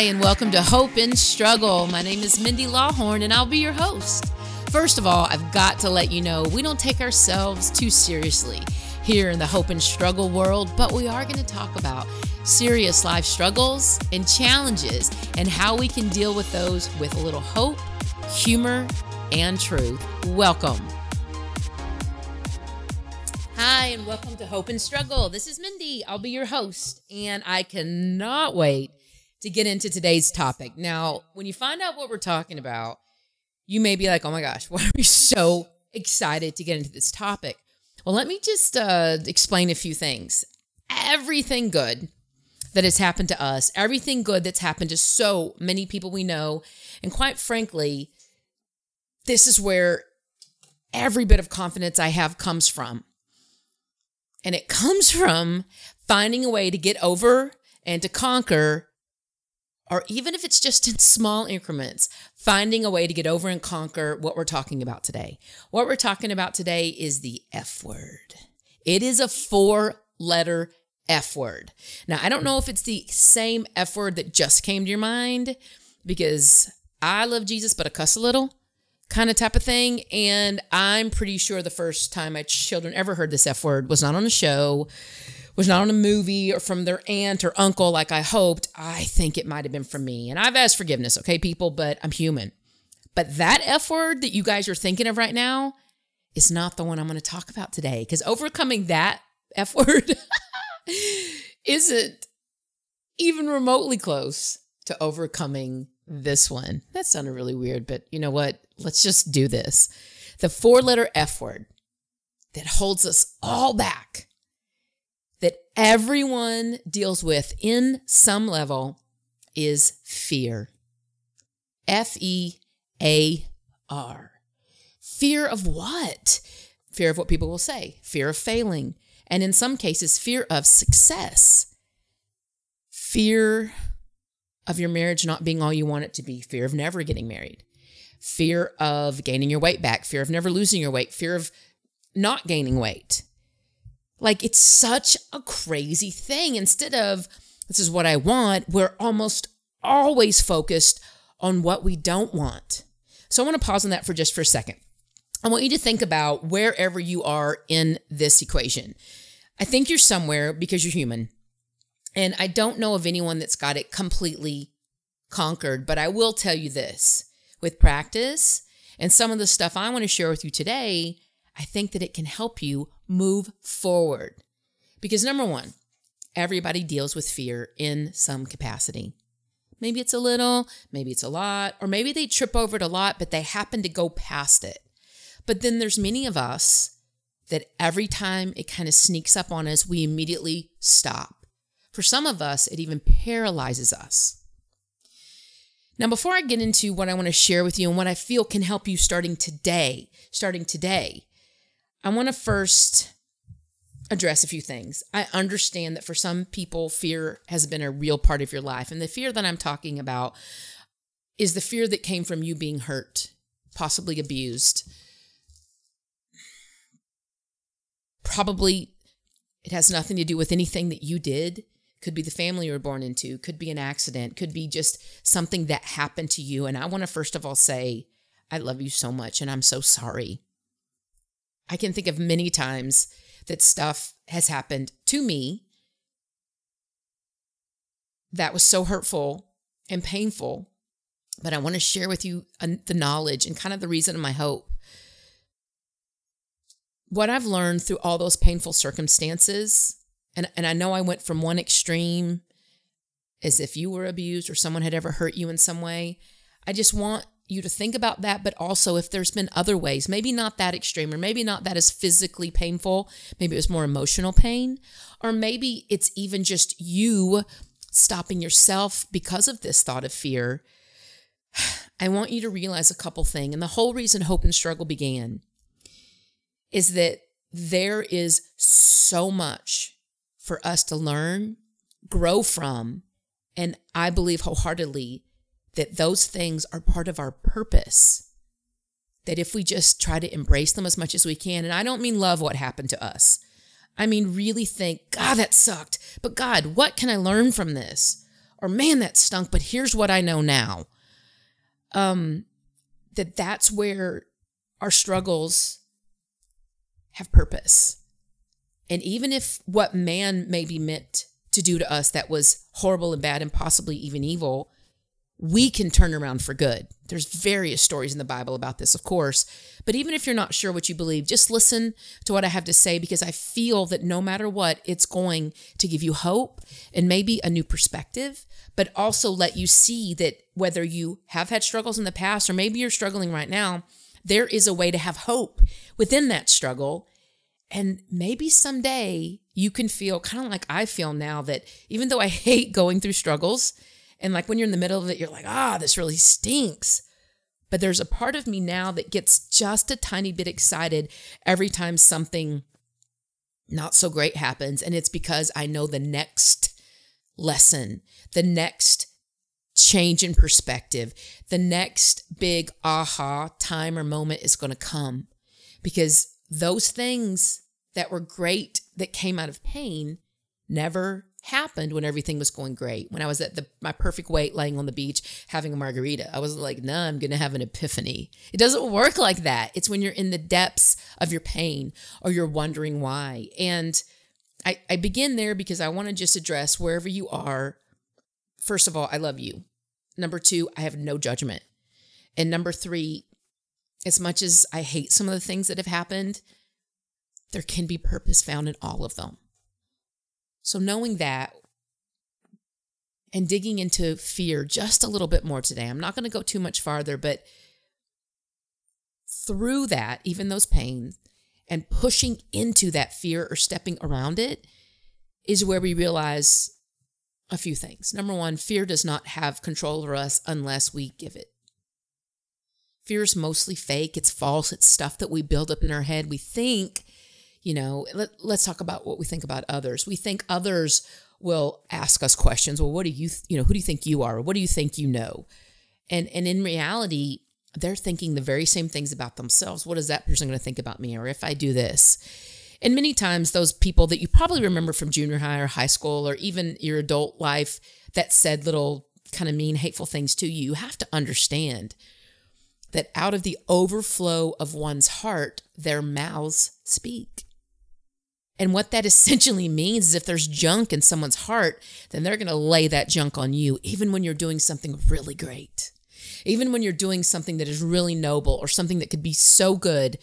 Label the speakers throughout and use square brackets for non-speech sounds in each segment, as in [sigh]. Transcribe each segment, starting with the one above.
Speaker 1: Hi, and welcome to Hope in Struggle. My name is Mindy Lawhorn, and I'll be your host. First of all, I've got to let you know we don't take ourselves too seriously here in the Hope in Struggle world, but we are going to talk about serious life struggles and challenges and how we can deal with those with a little hope, humor, and truth. Welcome. Hi, and welcome to Hope in Struggle. This is Mindy. I'll be your host, and I cannot wait to get into today's topic. Now, when you find out what we're talking about, you may be like, oh my gosh, [laughs] why are we so excited to get into this topic? Well, let me just uh, explain a few things. Everything good that has happened to us, everything good that's happened to so many people we know, and quite frankly, this is where every bit of confidence I have comes from. And it comes from finding a way to get over and to conquer, or even if it's just in small increments, finding a way to get over and conquer what we're talking about today. What we're talking about today is the F word. It is a four letter F word. Now, I don't know if it's the same F word that just came to your mind because I love Jesus, but I cuss a little kind of type of thing. And I'm pretty sure the first time my children ever heard this F word was not on a show, was not on a movie or from their aunt or uncle like I hoped. I think it might have been from me. And I've asked forgiveness, okay, people, but I'm human. But that F word that you guys are thinking of right now is not the one I'm going to talk about today because overcoming that F [laughs] word isn't even remotely close to overcoming this one. That sounded really weird, but you know what? Let's just do this. The four letter F word that holds us all back, that everyone deals with in some level, is fear. F E A R. Fear of what? Fear of what people will say, fear of failing, and in some cases, fear of success, fear of your marriage not being all you want it to be, fear of never getting married, fear of gaining your weight back, fear of never losing your weight, fear of not gaining weight. Like it's such a crazy thing. Instead of, this is what I want, we're almost always focused on what we don't want. So I want to pause on that for just for a second. I want you to think about wherever you are in this equation. I think you're somewhere because you're human. And I don't know of anyone that's got it completely conquered, but I will tell you this with practice and some of the stuff I want to share with you today, I think that it can help you move forward. Because number one, everybody deals with fear in some capacity. Maybe it's a little, maybe it's a lot, or maybe they trip over it a lot, but they happen to go past it. But then there's many of us that every time it kind of sneaks up on us, we immediately stop for some of us, it even paralyzes us. Now, before I get into what I want to share with you and what I feel can help you starting today, starting today, I want to first address a few things. I understand that for some people, fear has been a real part of your life. And the fear that I'm talking about is the fear that came from you being hurt, possibly abused. Probably it has nothing to do with anything that you did could be the family you were born into, could be an accident, could be just something that happened to you. And I want to first of all say, I love you so much and I'm so sorry. I can think of many times that stuff has happened to me that was so hurtful and painful. But I want to share with you the knowledge and kind of the reason of my hope. What I've learned through all those painful circumstances and and I know I went from one extreme as if you were abused or someone had ever hurt you in some way. I just want you to think about that, but also if there's been other ways, maybe not that extreme, or maybe not that as physically painful, maybe it was more emotional pain, or maybe it's even just you stopping yourself because of this thought of fear. [sighs] I want you to realize a couple things. And the whole reason Hope in Struggle began is that there is so much for us to learn, grow from, and I believe wholeheartedly that those things are part of our purpose. That if we just try to embrace them as much as we can, and I don't mean love what happened to us, I mean really think, God, that sucked. But God, what can I learn from this? or man, that stunk, but here's what I know now. Um, that that's where our struggles have purpose. And even if what man may be meant to do to us that was horrible and bad and possibly even evil, we can turn around for good. There's various stories in the Bible about this, of course. But even if you're not sure what you believe, just listen to what I have to say because I feel that no matter what, it's going to give you hope and maybe a new perspective, but also let you see that whether you have had struggles in the past or maybe you're struggling right now, there is a way to have hope within that struggle. And maybe someday you can feel kind of like I feel now that even though I hate going through struggles, and like when you're in the middle of it, you're like, ah, this really stinks. But there's a part of me now that gets just a tiny bit excited every time something not so great happens. And it's because I know the next lesson, the next change in perspective, the next big aha time or moment is going to come. Because those things that were great that came out of pain never happened when everything was going great. When I was at the my perfect weight laying on the beach having a margarita. I wasn't like, nah, I'm gonna have an epiphany. It doesn't work like that. It's when you're in the depths of your pain or you're wondering why. And I, I begin there because I want to just address wherever you are. First of all, I love you. Number two, I have no judgment. And number three, as much as I hate some of the things that have happened, there can be purpose found in all of them. So, knowing that and digging into fear just a little bit more today, I'm not going to go too much farther, but through that, even those pains, and pushing into that fear or stepping around it is where we realize a few things. Number one, fear does not have control over us unless we give it. Fear is mostly fake, it's false, it's stuff that we build up in our head. We think you know let, let's talk about what we think about others. We think others will ask us questions. Well what do you th- you know who do you think you are? Or what do you think you know? And and in reality they're thinking the very same things about themselves. What is that person going to think about me? Or if i do this? And many times those people that you probably remember from junior high or high school or even your adult life that said little kind of mean hateful things to you you have to understand that out of the overflow of one's heart their mouths speak and what that [laughs] essentially means is if there's junk in someone's heart, then they're going to lay that junk on you, even when you're doing something really great. Even when you're doing something that is really noble or something that could be so good,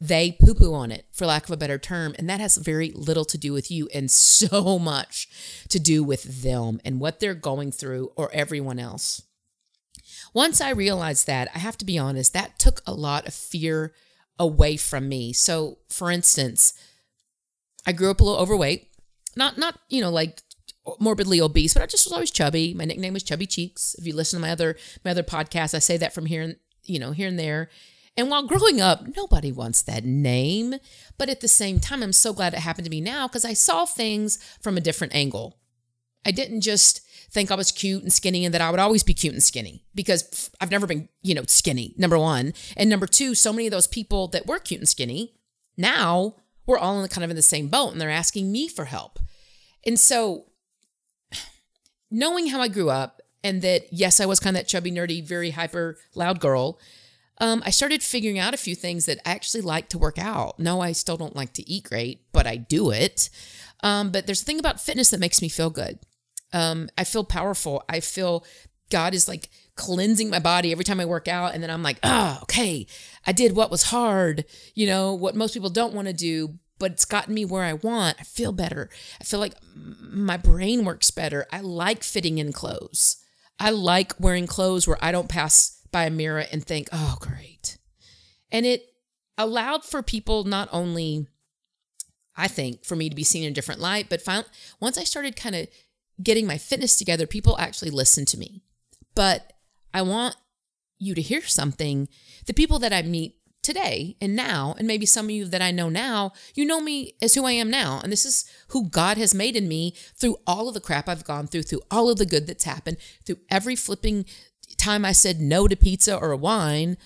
Speaker 1: they poo poo on it, for lack of a better term. And that has very little to do with you and [laughs] so much to do with them and what they're going through or everyone else. Once I realized that, I have to be honest, that took a lot of fear away from me. So, for instance, I grew up a little overweight. Not not, you know, like morbidly obese, but I just was always chubby. My nickname was Chubby Cheeks. If you listen to my other my other podcasts, I say that from here and you know, here and there. And while growing up, nobody wants that name. But at the same time, I'm so glad it happened to me now because I saw things from a different angle. I didn't just think I was cute and skinny and that I would always be cute and skinny because I've never been, you know, skinny, number one. And number two, so many of those people that were cute and skinny now we're all in the, kind of in the same boat and they're asking me for help. And so knowing how I grew up and that yes, I was kind of that chubby, nerdy, very hyper loud girl, um, I started figuring out a few things that I actually like to work out. No, I still don't like to eat great, but I do it. Um, but there's a thing about fitness that makes me feel good. Um, I feel powerful. I feel God is like cleansing my body every time I work out. And then I'm like, oh, okay, I did what was hard, you know, what most people don't want to do, but it's gotten me where I want. I feel better. I feel like my brain works better. I like fitting in clothes. I like wearing clothes where I don't pass by a mirror and think, oh, great. And it allowed for people not only, I think, for me to be seen in a different light, but found, once I started kind of getting my fitness together, people actually listened to me. But I want you to hear something. The people that I meet today and now, and maybe some of you that I know now, you know me as who I am now. And this is who God has made in me through all of the crap I've gone through, through all of the good that's happened, through every flipping time I said no to pizza or wine,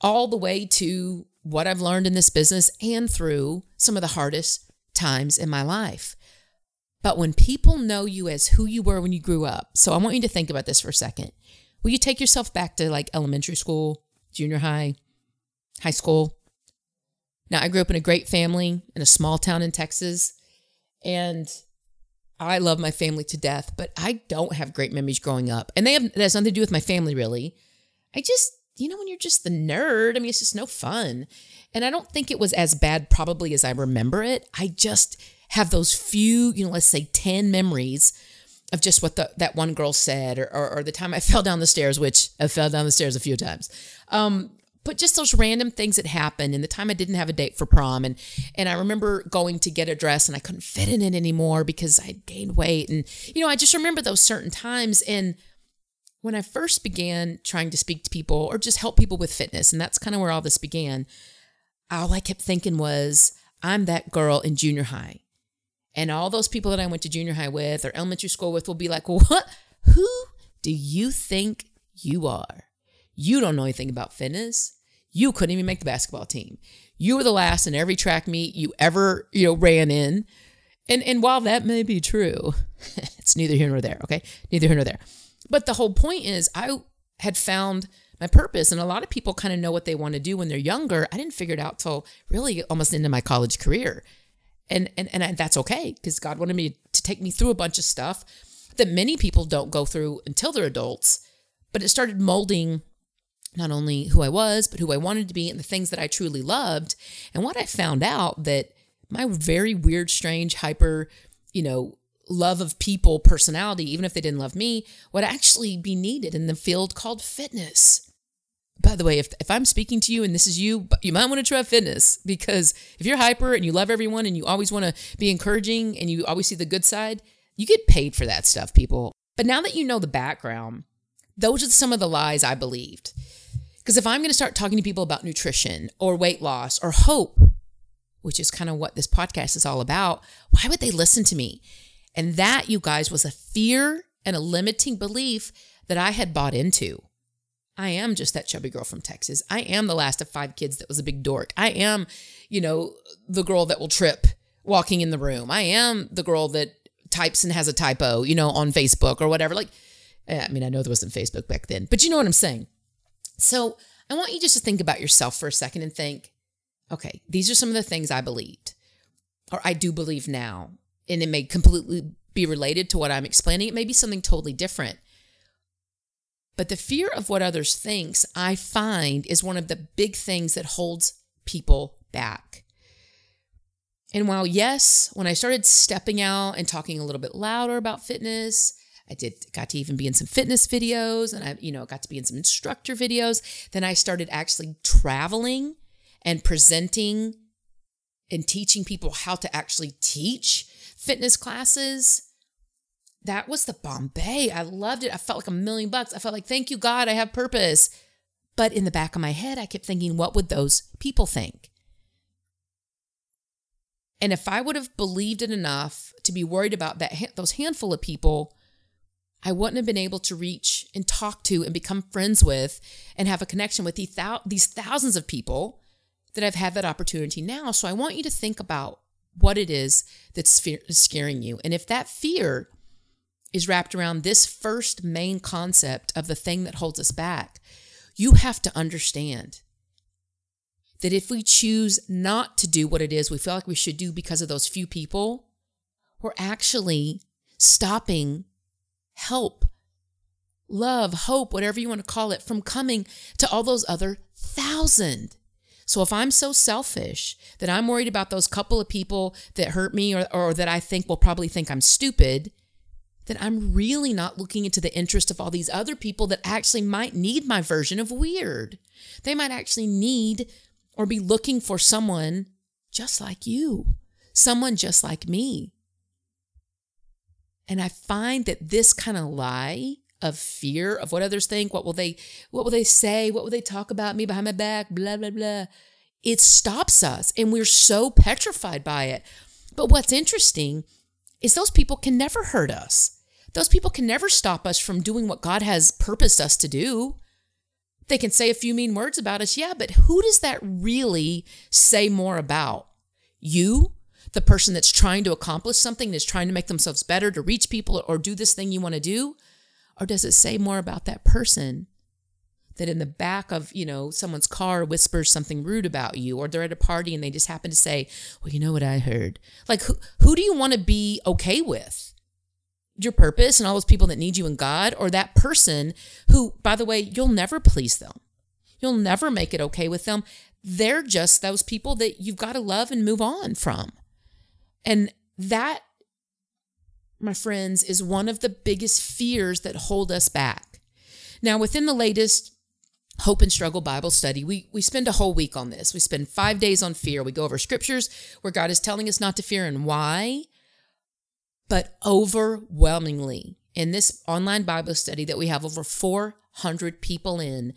Speaker 1: all the way to what I've learned in this business and through some of the hardest times in my life. But when people know you as who you were when you grew up, so I want you to think about this for a second. Will you take yourself back to like elementary school, junior high, high school? Now, I grew up in a great family in a small town in Texas, and I love my family to death, but I don't have great memories growing up. And they have that has nothing to do with my family, really. I just, you know, when you're just the nerd, I mean, it's just no fun. And I don't think it was as bad, probably, as I remember it. I just have those few, you know, let's say 10 memories of just what the, that one girl said or, or, or, the time I [laughs] fell down the stairs, which I fell down the stairs a few times. Um, but just those random things that happened and the time I didn't have a date for prom. And and I remember going to get a dress and I couldn't fit in it anymore because I gained weight. And you know I just remember those certain times. And when I first began trying to speak to people or just help people with fitness and that's kind of where all this began all I kept thinking was I'm that girl in junior high and all those people that I went to junior high with or elementary school with will be like, what? Who do you think you are? You don't know anything about fitness. You couldn't even make the basketball team. You were the last in every track meet you ever, you know, ran in. And and while that may be true, [laughs] it's neither here nor there, okay? Neither here nor there. But the whole point is I had found my purpose and a lot of people kind of know what they want to do when they're younger. I didn't figure it out till really almost into my college career and and and that's okay because God wanted me to take me through a bunch of stuff that many people don't go through until they're adults. But it started molding not only who I was, but who I wanted to be and the things that I truly loved. And what I found out that my very weird, strange, hyper, you know, love of people personality, even if they didn't love me, would actually be needed in the field called fitness by the way, if, if I'm speaking to you and this is you, you might want to try fitness because if you're hyper and you love everyone and you always want to be encouraging and you always see the good side, you get paid for that stuff, people. But now that you know the background, those are some of the lies I believed. Because if I'm going to start talking to people about nutrition or weight loss or hope, which is kind of what this podcast is all about, why would they listen to me? And that, you guys, was a fear and a limiting belief that I had bought into. I am just that chubby girl from Texas. I am the last of five kids that was a big dork. I am, you know, the girl that will trip walking in the room. I am the girl that types and has a typo, you know, on Facebook or whatever. Like, eh, I mean, I know there wasn't Facebook back then, but you know what I'm saying. So I want you just to think about yourself for a second and think, okay, these are some of the things I believed or I do believe now. And it may completely be related to what I'm explaining. It may be something totally different. But the fear of what others thinks, I find, is one of the big things that holds people back. And while yes, when I started stepping out and talking a little bit louder about fitness, I did got to even be in some fitness videos and I, you know, got to be in some instructor videos. Then I started actually traveling and presenting and teaching people how to actually teach fitness classes that was the Bombay. I loved it. I felt like a million bucks. I felt like, thank you, God, I have purpose. But in the back of my head, I kept thinking, what would those people think? And if I would have believed it enough to be worried about that those handful of people, I wouldn't have been able to reach and talk to and become friends with and have a connection with these thousands of people that I've had that opportunity now. So I want you to think about what it is that's scaring you. And if that fear is wrapped around this first main concept of the thing that holds us back. You have to understand that if we choose not to do what it is we feel like we should do because of those few people, we're actually stopping help, love, hope, whatever you want to call it, from coming to all those other thousand. So if I'm so selfish that I'm worried about those couple of people that hurt me or, or that I think will probably think I'm stupid, then I'm really not looking into the interest of all these other people that actually might need my version of weird. They might actually need or be looking for someone just like you, someone just like me. And I find that this kind of lie of fear of what others think, what will they what will they say, what will they talk about me behind my back, blah blah blah. It stops us and we're so petrified by it. But what's interesting is those people can never hurt us. Those people can never stop us from doing what God has purposed us to do. They can say a few mean words about us, yeah, but who does that really say more about? You, the person that's trying to accomplish something, that's trying to make themselves better, to reach people or do this thing you want to do? Or does it say more about that person that in the back of, you know, someone's car whispers something rude about you or they're at a party and they just happen to say, "Well, you know what I heard." Like who who do you want to be okay with? Your purpose and all those people that need you and God or that person who by the way, you'll never please them. You'll never make it okay with them. They're just those people that you've got to love and move on from. And that my friends, is one of the biggest fears that hold us back. Now, within the latest Hope in Struggle Bible study, we, we spend a whole week on this. We spend five days on fear. We go over scriptures where God is telling us not to fear and why. But overwhelmingly, in this online Bible study that we have over 400 people in,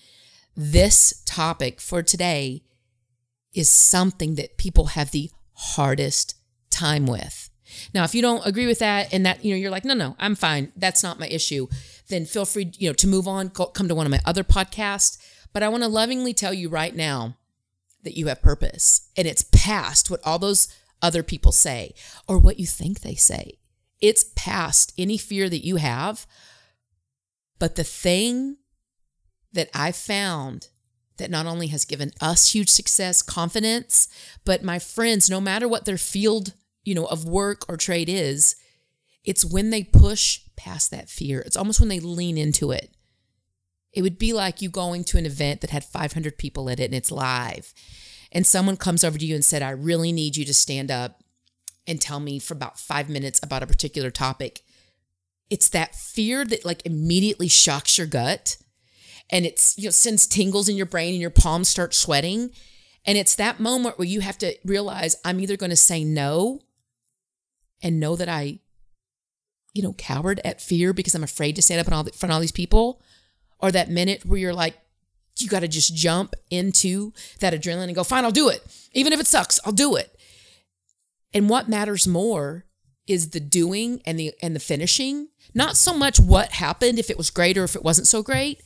Speaker 1: this topic for today is something that people have the hardest time with. Now, if you don't agree with that and that, you know, you're like, no, no, I'm fine. That's not my issue. Then feel free, you know, to move on, come to one of my other podcasts. But I want to lovingly tell you right now that you have purpose and it's past what all those other people say or what you think they say. It's past any fear that you have. But the thing that I found that not only has given us huge success, confidence, but my friends, no matter what their field you know, of work or trade is, it's when they push past that fear. It's almost when they lean into it. It would be like you going to an event that had 500 people at it and it's live. And someone comes over to you and said, I really need you to stand up and tell me for about five minutes about a particular topic. It's that fear that like immediately shocks your gut and it's, you know, sends tingles in your brain and your palms start sweating. And it's that moment where you have to realize I'm either going to say no and know that I, you know, cowered at fear because I'm afraid to stand up in, in front of all these people, or that minute where you're like, you got to just jump into that adrenaline and go, fine, I'll do it. Even if it sucks, I'll do it. And what matters more is the doing and the and the finishing, not so much what happened if it was great or if it wasn't so great,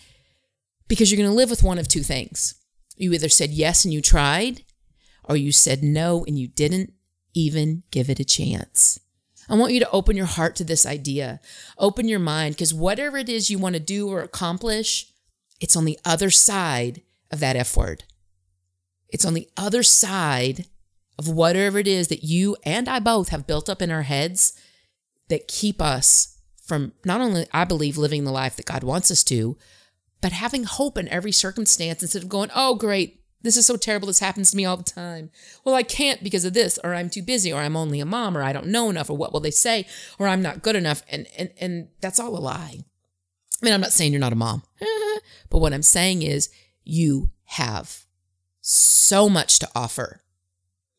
Speaker 1: because you're going to live with one of two things. You either said yes and you tried, or you said no and you didn't even give it a chance. I want you to open your heart to this idea. Open your mind because whatever it is you want to do or accomplish, it's on the other side of that F word. It's on the other side of whatever it is that you and I both have built up in our heads that keep us from not only, I believe, living the life that God wants us to, but having hope in every circumstance instead of going, oh, great, this is so terrible. This happens to me all the time. Well, I can't because of this, or I'm too busy, or I'm only a mom, or I don't know enough, or what will they say, or I'm not good enough. And and and that's all a lie. I mean, I'm not saying you're not a mom, [laughs] but what I'm saying is you have so much to offer.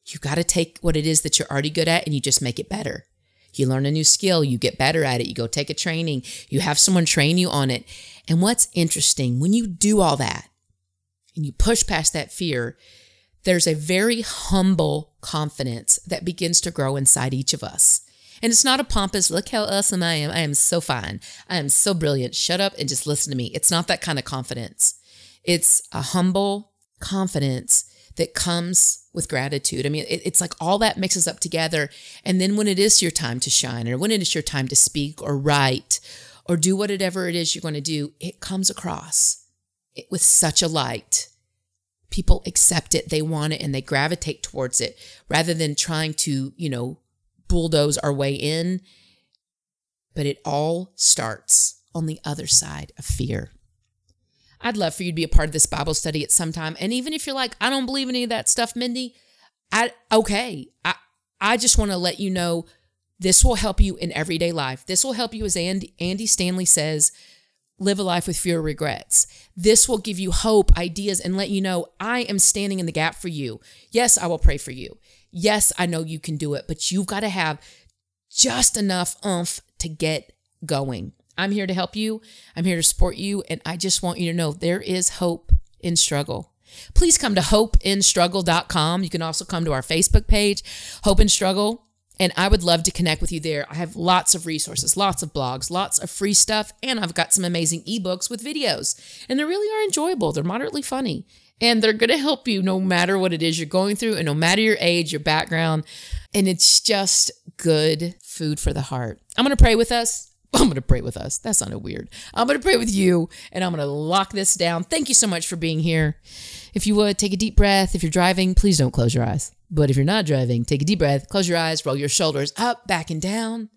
Speaker 1: You got to take what it is that you're already good at and you just make it better. You learn a new skill, you get better at it, you go take a training, you have someone train you on it. And what's interesting, when you do all that, and you push past that fear, there's a very humble confidence that begins to grow inside each of us. And it's not a pompous, look how awesome I am. I am so fine. I am so brilliant. Shut up and just listen to me. It's not that kind of confidence. It's a humble confidence that comes with gratitude. I mean, it, it's like all that mixes up together. And then when it is your time to shine, or when it is your time to speak or write or do whatever it is you're going to do, it comes across with such a light. People accept it, they want it, and they gravitate towards it rather than trying to, you know, bulldoze our way in. But it all starts on the other side of fear. I'd love for you to be a part of this Bible study at some time. And even if you're like, I don't believe any of that stuff, Mindy, I okay. I I just want to let you know this will help you in everyday life. This will help you, as Andy, Andy Stanley says, live a life with fewer regrets. This will give you hope, ideas, and let you know I am standing in the gap for you. Yes, I will pray for you. Yes, I know you can do it, but you've got to have just enough oomph to get going. I'm here to help you. I'm here to support you. And I just want you to know there is hope in struggle. Please come to hopeinstruggle.com. You can also come to our Facebook page, Hope in Struggle. And I would love to connect with you there. I have lots of resources, lots of blogs, lots of free stuff, and I've got some amazing ebooks with videos. And they really are enjoyable. They're moderately funny. And they're going to help you no matter what it is you're going through and no matter your age, your background, And it's just good food for the heart. I'm going to pray with us. [laughs] I'm going to pray with us. That sounded weird. I'm going to pray with you and I'm going to lock this down. Thank you so much for being here. If you would, take a deep breath. If you're driving, please don't close your eyes. But if you're not driving, take a deep breath, close your eyes, roll your shoulders up, back, and down.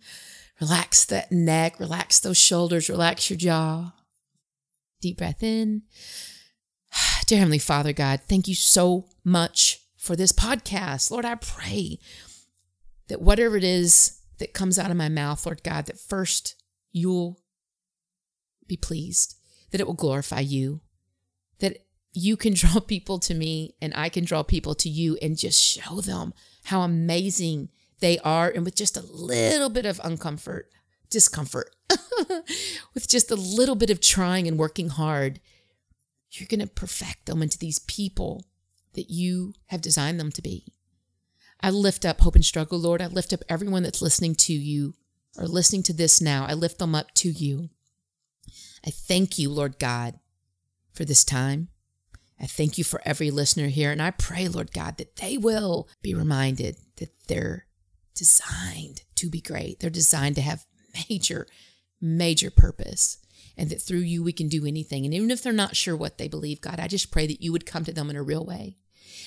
Speaker 1: Relax that neck, relax those shoulders, relax your jaw. Deep breath in. [sighs] Dear Heavenly Father, God, thank you so much for this podcast. Lord, I pray that whatever it is that comes out of my mouth, Lord God, that first you'll be pleased, that it will glorify you, you can [laughs] draw people to me and I can draw people to you and just show them how amazing they are. And with just a little bit of uncomfort, discomfort, [laughs] with just a little bit of trying and working hard, you're going to perfect them into these people that you have designed them to be. I lift up Hope in Struggle, Lord. I lift up everyone that's listening to you or listening to this now. I lift them up to you. I thank you, Lord God, for this time. I thank you for every listener here. And I pray, Lord God, that they will be reminded that they're designed to be great. They're designed to have major, major purpose. And that through you, we can do anything. And even if they're not sure what they believe, God, I just pray that you would come to them in a real way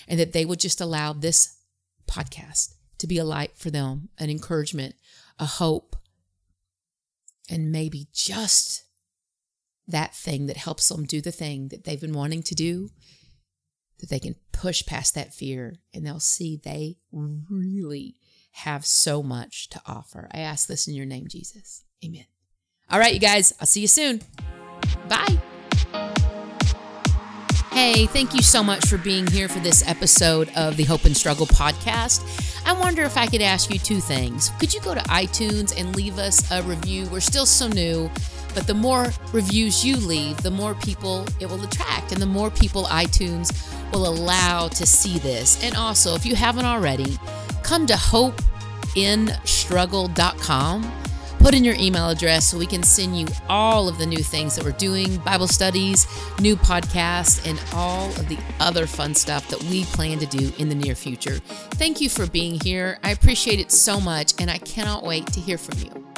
Speaker 1: and that they would just allow this podcast to be a light for them, an encouragement, a hope, and maybe just that thing that helps them do the thing that they've been wanting to do, that they can push past that fear and they'll see they really have so much to offer. I ask this in your name, Jesus. Amen. All right, you guys, I'll see you soon. Bye. Hey, thank you so much for being here for this episode of the Hope in Struggle podcast. I wonder if I could ask you two things. Could you go to iTunes and leave us a review? We're still so new, but the more reviews you leave, the more people it will attract, and the more people iTunes will allow to see this. And also, if you haven't already, come to hopeinstruggle.com put in your email address so we can send you all of the new things that we're doing Bible studies, new podcasts, and all of the other fun stuff that we plan to do in the near future. Thank you for being here. I appreciate it so much, and I cannot wait to hear from you.